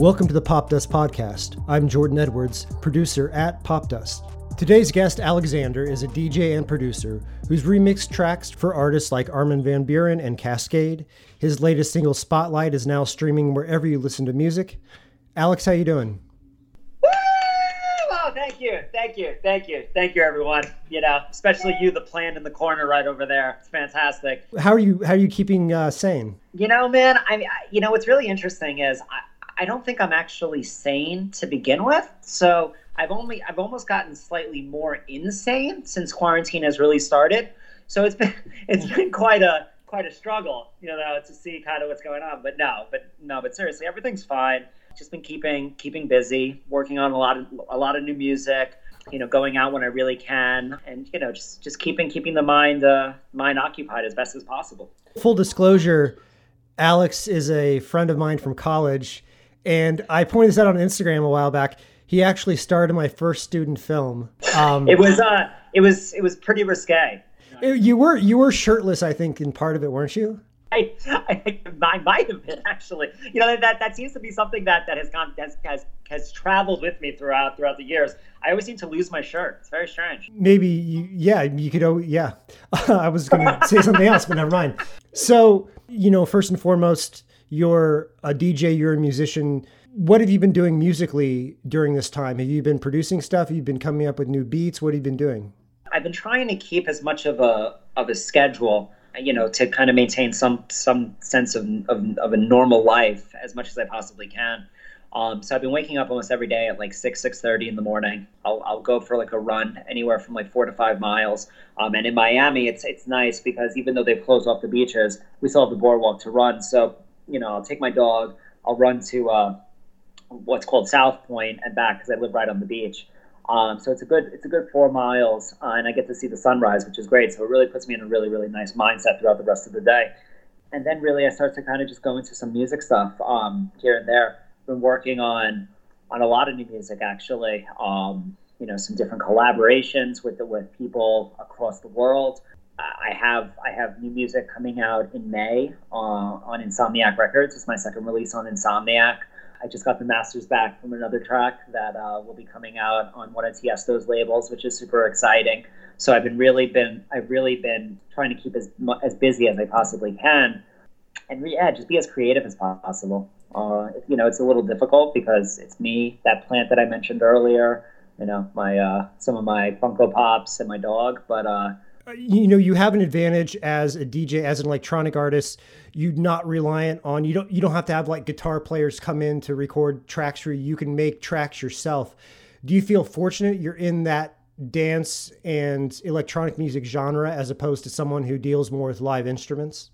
Welcome to the Popdust Podcast. I'm Jordan Edwards, producer at Popdust. Today's guest, Alyx Ander, is a DJ and producer who's remixed tracks for artists like Armin van Buuren and Kaskade. His latest single, Spotlight, is now streaming wherever you listen to music. Alex, how you doing? Oh, thank you, thank you, thank you, thank you, everyone. You know, especially you, the plant in the corner right over there. It's fantastic. How are you? How are you keeping uh, sane? You know, man. I mean, I, you know, what's really interesting is I, I don't think I'm actually sane to begin with. So I've only, I've almost gotten slightly more insane since quarantine has really started. So it's been, it's been quite a, quite a struggle, you know, to see kind of what's going on. But no, but no, but seriously, everything's fine just been keeping keeping busy, working on a lot of a lot of new music. You know, going out when I really can, and you know, just just keeping keeping the mind uh, mind occupied as best as possible. Full disclosure, Alex is a friend of mine from college, and I pointed this out on Instagram a while back. He actually starred in my first student film. Um, it was uh, it was it was pretty risque. You were you were shirtless, I think, in part of it, weren't you? I, I, I might have been actually. You know that that seems to be something that that has gone has has has traveled with me throughout throughout the years. I always seem to lose my shirt. It's very strange. Maybe you, yeah, you could. Oh, yeah. I was going to say something else, but never mind. So you know, first and foremost, you're a DJ. You're a musician. What have you been doing musically during this time? Have you been producing stuff? Have you been coming up with new beats? What have you been doing? I've been trying to keep as much of a of a schedule you know, to kind of maintain some some sense of, of, of a normal life as much as I possibly can. Um, so I've been waking up almost every day at like six six thirty in the morning. I'll, I'll go for like a run anywhere from like four to five miles. Um, and in Miami, it's it's nice because even though they've closed off the beaches, we still have the boardwalk to run. So you know, I'll take my dog. I'll run to uh, what's called South Point and back because I live right on the beach. Um, so it's a good it's a good four miles, uh, and I get to see the sunrise, which is great. So it really puts me in a really really nice mindset throughout the rest of the day. And then really I start to kind of just go into some music stuff um, here and there. Been working on on a lot of new music actually. Um, you know, some different collaborations with the, with people across the world. I have I have new music coming out in May uh, on Insomniac Records. It's my second release on Insomniac. I just got the masters back from another track that uh, will be coming out on one of Tiesto's labels, which is super exciting. So I've been really been I've really been trying to keep as as busy as I possibly can, and yeah, just be as creative as possible. Uh, you know, it's a little difficult because it's me, that plant that I mentioned earlier. You know, my uh, some of my Funko Pops and my dog, but uh, you know you have an advantage as a DJ as an electronic artist. You're not reliant on you don't you don't have to have like guitar players come in to record tracks for you. You can make tracks yourself. Do you feel fortunate you're in that dance and electronic music genre as opposed to someone who deals more with live instruments?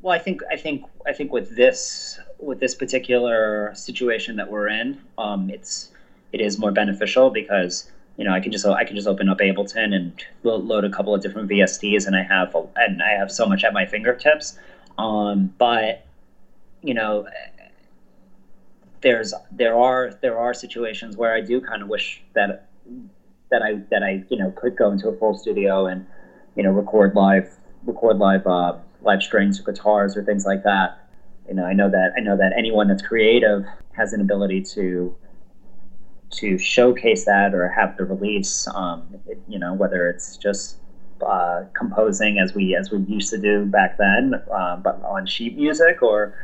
Well i think i think i think with this with this particular situation that we're in um, it's it is more beneficial because you know, I can just I can just open up Ableton and load a couple of different VSTs, and I have and I have so much at my fingertips. Um, but you know, there's there are there are situations where I do kind of wish that that I that I you know could go into a full studio and you know record live record live uh, live strings or guitars or things like that. You know, I know that I know that anyone that's creative has an ability to to showcase that or have the release. Um, you know, whether it's just uh, composing as we as we used to do back then, uh, but on sheet music or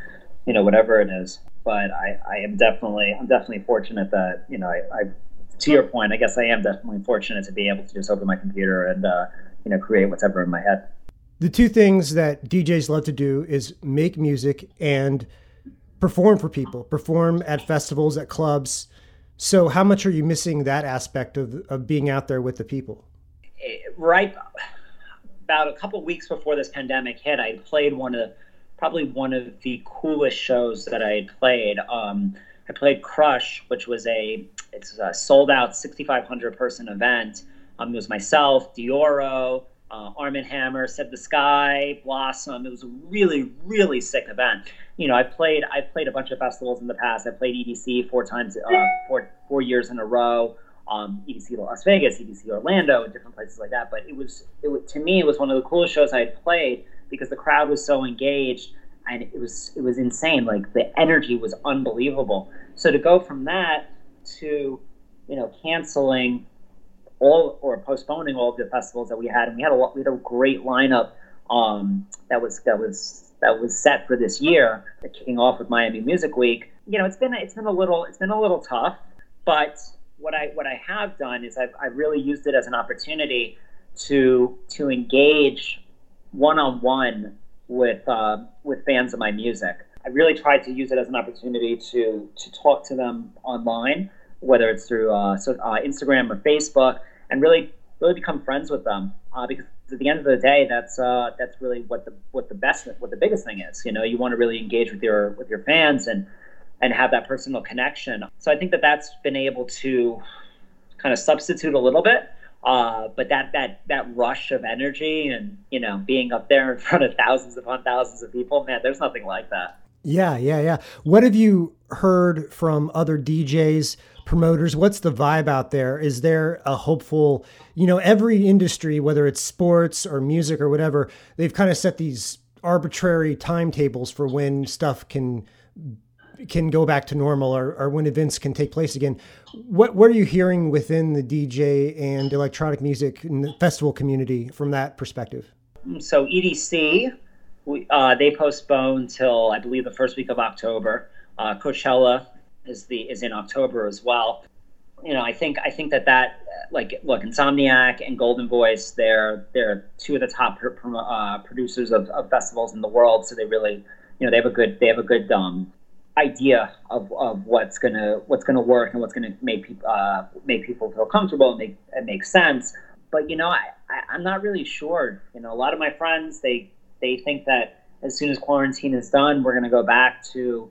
you know whatever it is. But I, I am definitely I'm definitely fortunate that you know I, I to your point I guess I am definitely fortunate to be able to just open my computer and uh, you know create whatever in my head. The two things that DJs love to do is make music and perform for people, perform at festivals, at clubs so, how much are you missing that aspect of, of being out there with the people? Right about a couple weeks before this pandemic hit, I played one of probably one of the coolest shows that I had played. Um, I played Crush, which was a it's a sold out 6,500 person event. Um, it was myself, Dioro, uh, Armnhmr, Said the Sky, Blossom. It was a really, really sick event. You know, I played I've played a bunch of festivals in the past. I played EDC four times, uh, four four years in a row. Um, EDC Las Vegas, EDC Orlando, and different places like that. But it was it was, to me it was one of the coolest shows I had played because the crowd was so engaged and it was it was insane. Like the energy was unbelievable. So to go from that to you know canceling all or postponing all of the festivals that we had, and we had a lot, we had a great lineup um, that was that was that was set for this year, kicking off with Miami Music Week. You know, it's been it's been a little it's been a little tough, but what I what I have done is I've, I've really used it as an opportunity to to engage one on one with uh, with fans of my music. I really tried to use it as an opportunity to to talk to them online, whether it's through uh, so, uh, Instagram or Facebook, and really really become friends with them. Uh, because at the end of the day, that's uh, that's really what the what the best what the biggest thing is. You know, you want to really engage with your with your fans and and have that personal connection. So I think that that's been able to kind of substitute a little bit. Uh, but that that that rush of energy and you know being up there in front of thousands upon thousands of people, man, there's nothing like that. Yeah, yeah, yeah. What have you heard from other DJs, promoters? What's the vibe out there? Is there a hopeful, you know, every industry, whether it's sports or music or whatever, they've kind of set these arbitrary timetables for when stuff can can go back to normal or, or when events can take place again. What what are you hearing within the DJ and electronic music and festival community from that perspective? So EDC, we, uh, they postponed till I believe the first week of October. Uh, Coachella is the is in October as well. You know, I think I think that that like look, Insomniac and Goldenvoice, they're they're two of the top uh, producers of, of festivals in the world. So they really, you know, they have a good they have a good um, idea of, of what's gonna what's gonna work and what's gonna make people uh, make people feel comfortable and make and make sense. But you know, I, I am not really sure. You know, a lot of my friends they they think that as soon as quarantine is done, we're gonna go back to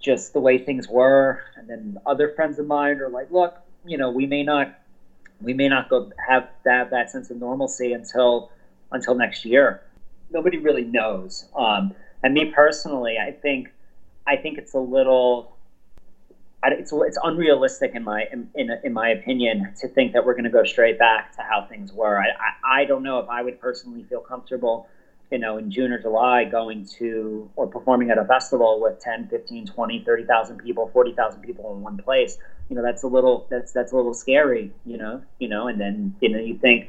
just the way things were. And then other friends of mine are like, look, you know, we may not we may not go have that that sense of normalcy until until next year. Nobody really knows. Um, and me personally, I think I think it's a little it's it's unrealistic in my in, in, in my opinion to think that we're going to go straight back to how things were. I, I, I don't know if I would personally feel comfortable, you know, in June or July going to or performing at a festival with 10, 15, 20, 30,000 people, 40,000 people in one place. You know, that's a little that's that's a little scary, you know, you know, and then you know you think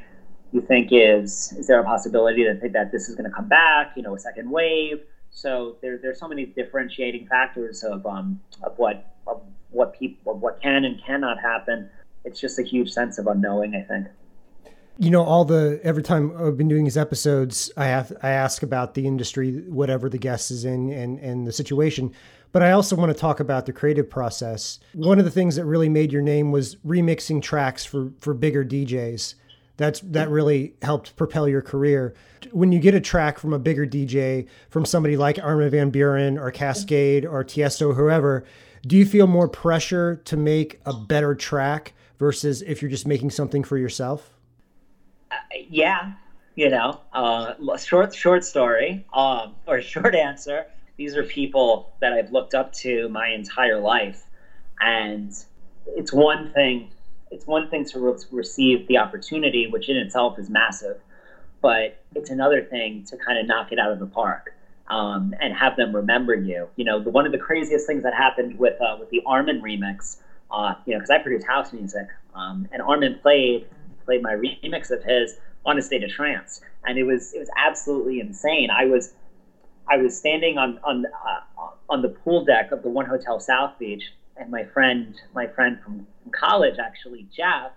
you think is is there a possibility that that this is going to come back, you know, a second wave? So there, there's so many differentiating factors of um, of what of what people of what can and cannot happen. It's just a huge sense of unknowing. I think. You know, all the every time I've been doing these episodes, I have I ask about the industry, whatever the guest is in, and and the situation. But I also want to talk about the creative process. One of the things that really made your name was remixing tracks for for bigger DJs. That's that really helped propel your career. When you get a track from a bigger DJ, from somebody like Armin van Buuren or Kaskade or Tiesto, whoever, do you feel more pressure to make a better track versus if you're just making something for yourself? Yeah, you know, uh, short short story um, or short answer. These are people that I've looked up to my entire life, and it's one thing it's one thing to re- receive the opportunity, which in itself is massive, but it's another thing to kind of knock it out of the park um, and have them remember you. You know, the, one of the craziest things that happened with uh, with the Armin remix, uh, you know, because I produce house music, um, and Armin played played my remix of his on a state of trance, and it was it was absolutely insane. I was I was standing on on uh, on the pool deck of the One Hotel South Beach and my friend, my friend from, college, actually, Jeff,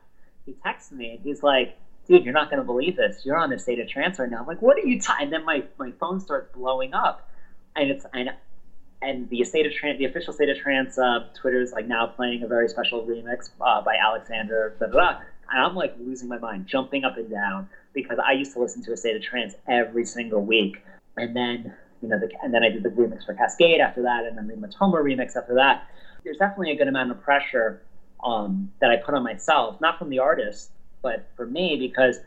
he texts me and he's like, dude, you're not going to believe this. You're on a state of trance right now. I'm like, what are you? T-? And then my, my phone starts blowing up, and it's and and the state of trance, the official state of trance, uh, Twitter is like now playing a very special remix uh, by Alyx Ander. Blah, blah, blah. And I'm like losing my mind, jumping up and down because I used to listen to a state of trance every single week, and then you know, the, and then I did the remix for Kaskade after that, and then the Matoma remix after that there's definitely a good amount of pressure um, that I put on myself, not from the artist, but for me because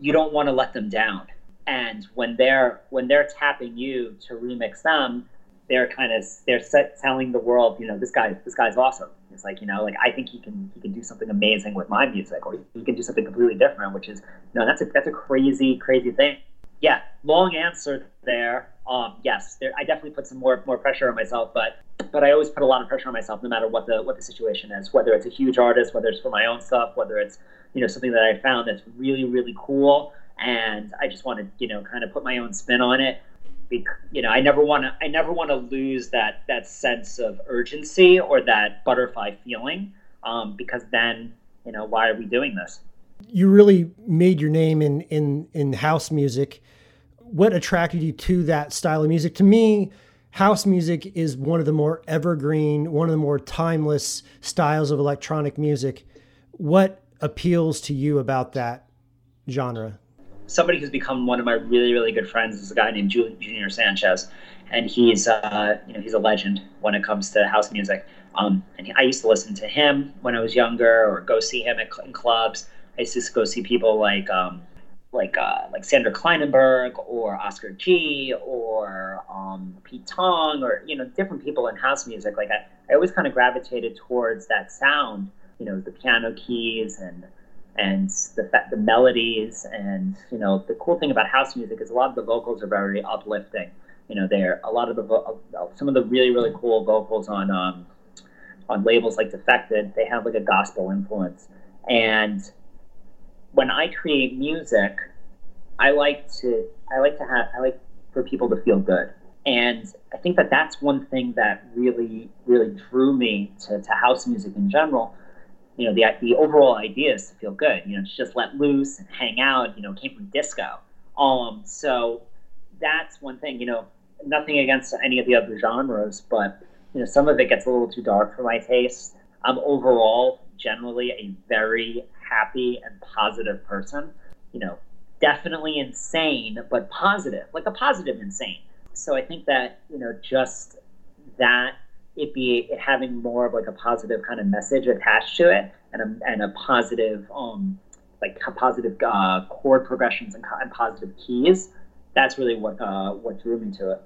you don't want to let them down. And when they're when they're tapping you to remix them, they're kind of they're telling the world, you know, this guy this guy's awesome. It's like you know, like I think he can he can do something amazing with my music, or he can do something completely different, which is you know that's a that's a crazy crazy thing. Yeah, long answer there. um, yes, there, I definitely put some more more pressure on myself, but but I always put a lot of pressure on myself, no matter what the what the situation is. Whether it's a huge artist, whether it's for my own stuff, whether it's you know something that I found that's really really cool, and I just want to you know kind of put my own spin on it. You know, I never want to I never want to lose that that sense of urgency or that butterfly feeling, um, because then you know why are we doing this? You really made your name in in in house music what attracted you to that style of music? To me, house music is one of the more evergreen, one of the more timeless styles of electronic music. What appeals to you about that genre? Somebody who's become one of my really, really good friends is a guy named Junior Sanchez, and he's uh, you know he's a legend when it comes to house music. Um, and he, I used to listen to him when I was younger, or go see him at, in clubs. I used to go see people like um, like uh, like Sander Kleinenberg or Oscar G or um, Pete Tong or you know different people in house music. Like I, I always kind of gravitated towards that sound. You know, the piano keys and and the the melodies and you know the cool thing about house music is a lot of the vocals are very uplifting. You know, they're a lot of the vo- uh, some of the really really cool vocals on um, on labels like Defected. They have like a gospel influence and when I create music, I like to I like to have I like for people to feel good. And I think that that's one thing that really really drew me to, to house music in general. You know, the the overall idea is to feel good. You know, to just let loose and hang out. You know, came from disco. Um, so that's one thing. You know, nothing against any of the other genres, but you know, some of it gets a little too dark for my taste. I'm overall generally a very happy and positive person. You know, definitely insane, but positive, like a positive insane. So I think that, you know, just that it be it having more of like a positive kind of message attached to it and a, and a positive um like positive uh, chord progressions and, and positive keys that's really what uh, what drew me to it.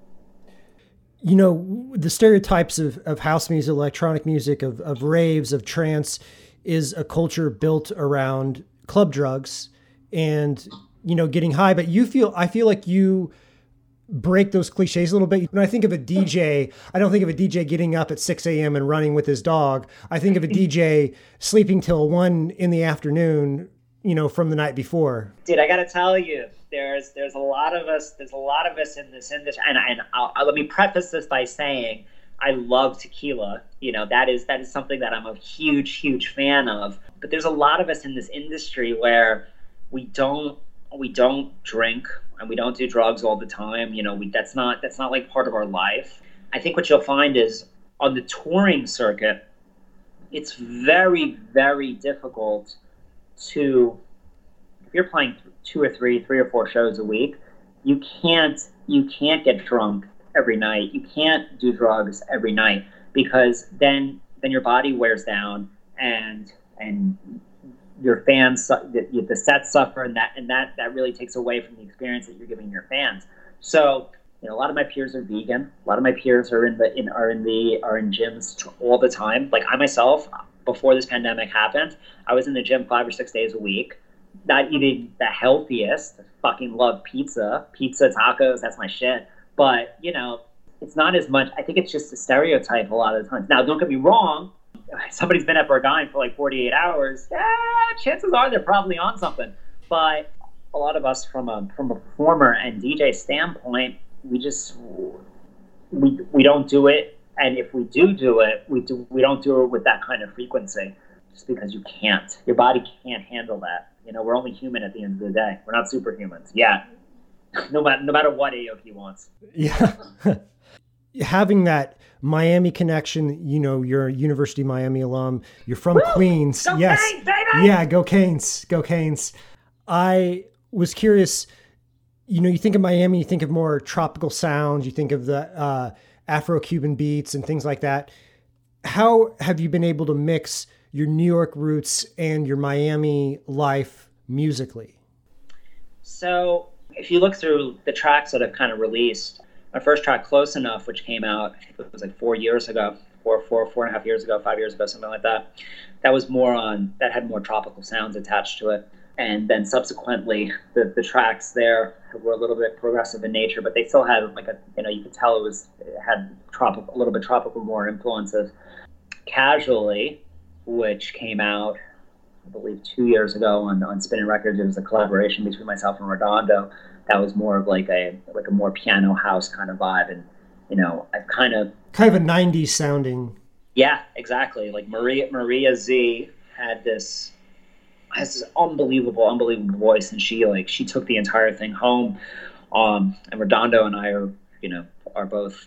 You know the stereotypes of, of house music electronic music of, of raves of trance is a culture built around club drugs and you know getting high but you feel i feel like you break those cliches a little bit when i think of a dj i don't think of a dj getting up at 6 a.m and running with his dog i think of a dj sleeping till 1 in the afternoon you know from the night before dude i gotta tell you there's there's a lot of us there's a lot of us in this industry and, and I'll, I'll, let me preface this by saying I love tequila. You know, that is that is something that I'm a huge, huge fan of. But there's a lot of us in this industry where we don't we don't drink and we don't do drugs all the time. You know, we that's not that's not like part of our life. I think what you'll find is on the touring circuit, it's very, very difficult to if you're playing two or three, three or four shows a week, you can't you can't get drunk every night. You can't do drugs every night because then then your body wears down and and your fans the, the sets suffer and that and that that really takes away from the experience that you're giving your fans. So you know, a lot of my peers are vegan. A lot of my peers are in the in are in the are in gyms all the time. Like I myself, before this pandemic happened, I was in the gym five or six days a week. Not eating the healthiest. fucking love pizza, pizza, tacos. That's my shit. But, you know, it's not as much. I think it's just a stereotype a lot of the times. Now, don't get me wrong. Somebody's been at Berghain for like 48 hours. Yeah, chances are they're probably on something. But a lot of us, from a from a performer and DJ standpoint, we just we we don't do it. And if we do do it, we do we don't do it with that kind of frequency, just because you can't. Your body can't handle that. You know, we're only human at the end of the day. We're not superhumans. Yeah, no matter no matter what Aoki wants. Yeah. Having that Miami connection, you know, you're a University of Miami alum. You're from Woo! Queens. Go yes. Canes! Yeah, go Canes. Go Canes. I was curious, you know, you think of Miami, you think of more tropical sounds, you think of the uh, Afro Cuban beats and things like that. How have you been able to mix your New York roots and your Miami life musically? So if you look through the tracks that I've kind of released, my first track, Close Enough, which came out, I think it was like four years ago, four, four, four and a half years ago, five years ago, something like that. That was more on, that had more tropical sounds attached to it. and then subsequently the, the tracks there were a little bit progressive in nature, but they still had like a you know you could tell it was it had tropical a little bit tropical more influences. Casually, which came out I believe two years ago on on Spinnin' Records, it was a collaboration between myself and Redondo. That was more of like a like a more piano house kind of vibe, and you know i've kind of kind of a '90s sounding. Yeah, exactly. Like Maria Maria Z had this has this unbelievable, unbelievable voice, and she like she took the entire thing home. Um, and Redondo and I are, you know, are both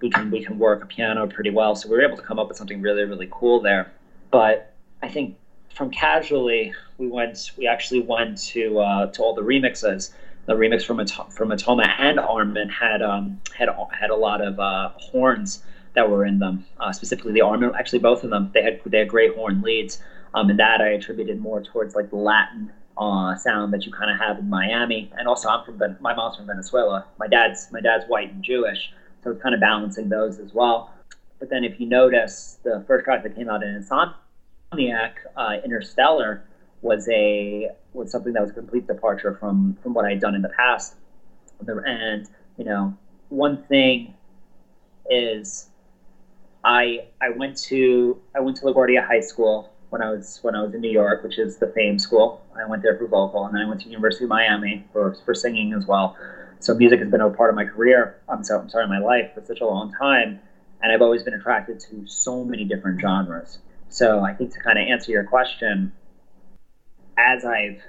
we can we can work a piano pretty well, so we were able to come up with something really really cool there. But I think from casually we went we actually went to uh, to all the remixes. The remix from from Matoma and Armin had um, had had a lot of uh, horns that were in them. Uh, specifically, the Armin actually both of them they had they had great horn leads. Um, and that I attributed more towards like the Latin uh, sound that you kind of have in Miami. And also, I'm from ben- my mom's from Venezuela. My dad's my dad's white and Jewish, so it's kind of balancing those as well. But then, if you notice, the first track that came out in Insomniac, uh, Interstellar, was a was something that was a complete departure from from what I had done in the past. And you know, one thing is I I went to I went to LaGuardia High School when I was when I was in New York, which is the Fame School. I went there for vocal, and then I went to University of Miami for for singing as well. So music has been a part of my career. I'm sorry, I'm sorry, my life for such a long time, and I've always been attracted to so many different genres. So I think to kind of answer your question, as I've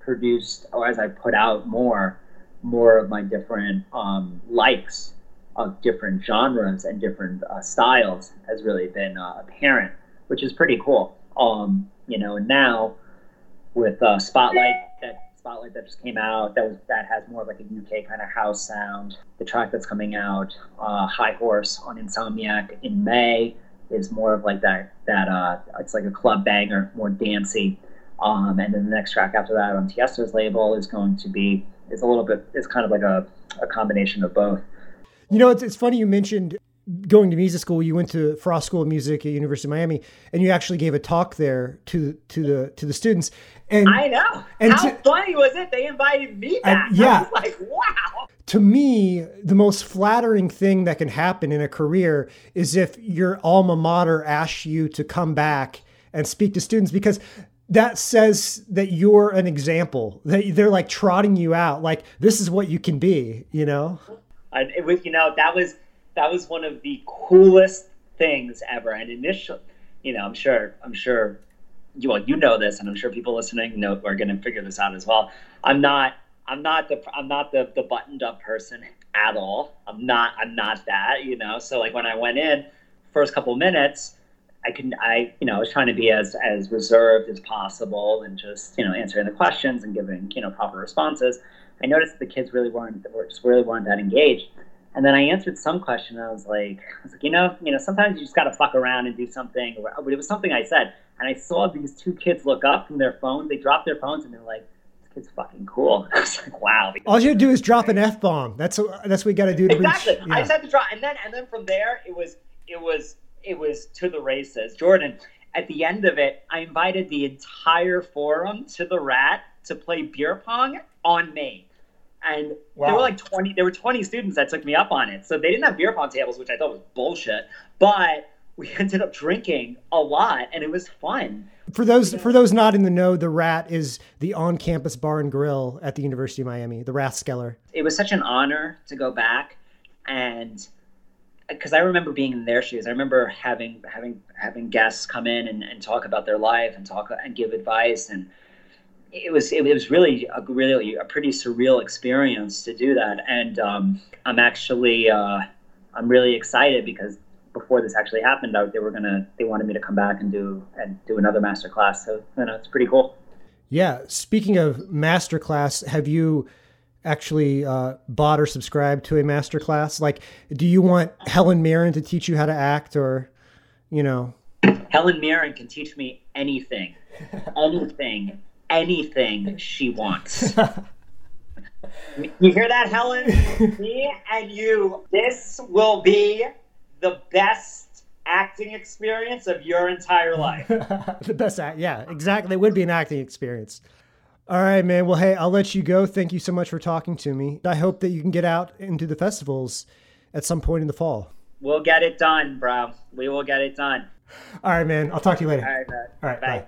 produced or as I put out more, more of my different um, likes of different genres and different uh, styles has really been uh, apparent, which is pretty cool. Um, you know, and now with uh, Spotlight, that Spotlight that just came out, that was that has more of like a UK kind of house sound. The track that's coming out, uh, High Horse on Insomniac in May, is more of like that that uh, it's like a club banger, more dancey. Um, and then the next track after that on Tiesto's label is going to be it's a little bit it's kind of like a, a combination of both. You know, it's, it's funny you mentioned going to music school, you went to Frost School of Music at University of Miami, and you actually gave a talk there to to the to the students. And I know. And how to, funny was it? They invited me back. yeah. I was like, wow. To me, the most flattering thing that can happen in a career is if your alma mater asks you to come back and speak to students because that says that you're an example. That they're like trotting you out, like this is what you can be. You know. It was, you know, that was that was one of the coolest things ever. And initially, you know, I'm sure, I'm sure, you well, you know this, and I'm sure people listening know are going to figure this out as well. I'm not, I'm not the, I'm not the the buttoned up person at all. I'm not, I'm not that, you know. So like when I went in, first couple minutes. I can I you know I was trying to be as as reserved as possible and just you know answering the questions and giving you know proper responses. I noticed the kids really weren't were just really weren't that engaged. And then I answered some question. I was like, I was like, you know, you know, sometimes you just got to fuck around and do something. But it was something I said, and I saw these two kids look up from their phones. They dropped their phones and they're like, "This kid's fucking cool." I was like, "Wow!" All you do is drop an f bomb. That's that's what we got to do to exactly. Reach, yeah. I just had to drop, and then and then from there, it was it was it was to the races. Jordan, at the end of it, I invited the entire forum to the Rat to play beer pong on me. And wow. there were like 20 there were 20 students that took me up on it. So they didn't have beer pong tables which i thought was bullshit but we ended up drinking a lot and it was fun. For those for those not in the know the rat is the on-campus bar and grill at the university of miami the rathskeller. It was such an honor to go back and because i remember being in their shoes i remember having having having guests come in and, and talk about their life and talk and give advice and it was it was really a really a pretty surreal experience to do that, and um, I'm actually uh, I'm really excited because before this actually happened, I, they were gonna they wanted me to come back and do and do another master class. So you know, it's pretty cool. Yeah. Speaking of master class, have you actually uh, bought or subscribed to a master class? Like, do you want Helen Mirren to teach you how to act, or you know? Helen Mirren can teach me anything, anything anything she wants. you hear that, Helen? Me and you, this will be the best acting experience of your entire life. the best act, yeah, exactly. It would be an acting experience. All right, man. Well, hey, I'll let you go. Thank you so much for talking to me. I hope that you can get out into the festivals at some point in the fall. We'll get it done, bro. We will get it done. All right, man. I'll talk to you later. All right, man. All right, bye. bye.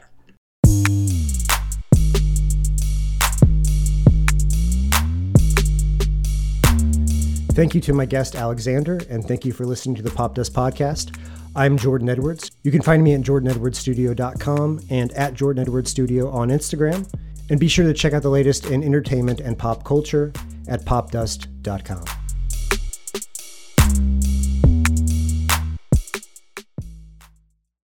Thank you to my guest, Alyx Ander, and thank you for listening to the Popdust Podcast. I'm Jordan Edwards. You can find me at jordanedwardsstudio.com and at Jordan Edwards Studio on Instagram. And be sure to check out the latest in entertainment and pop culture at popdust.com.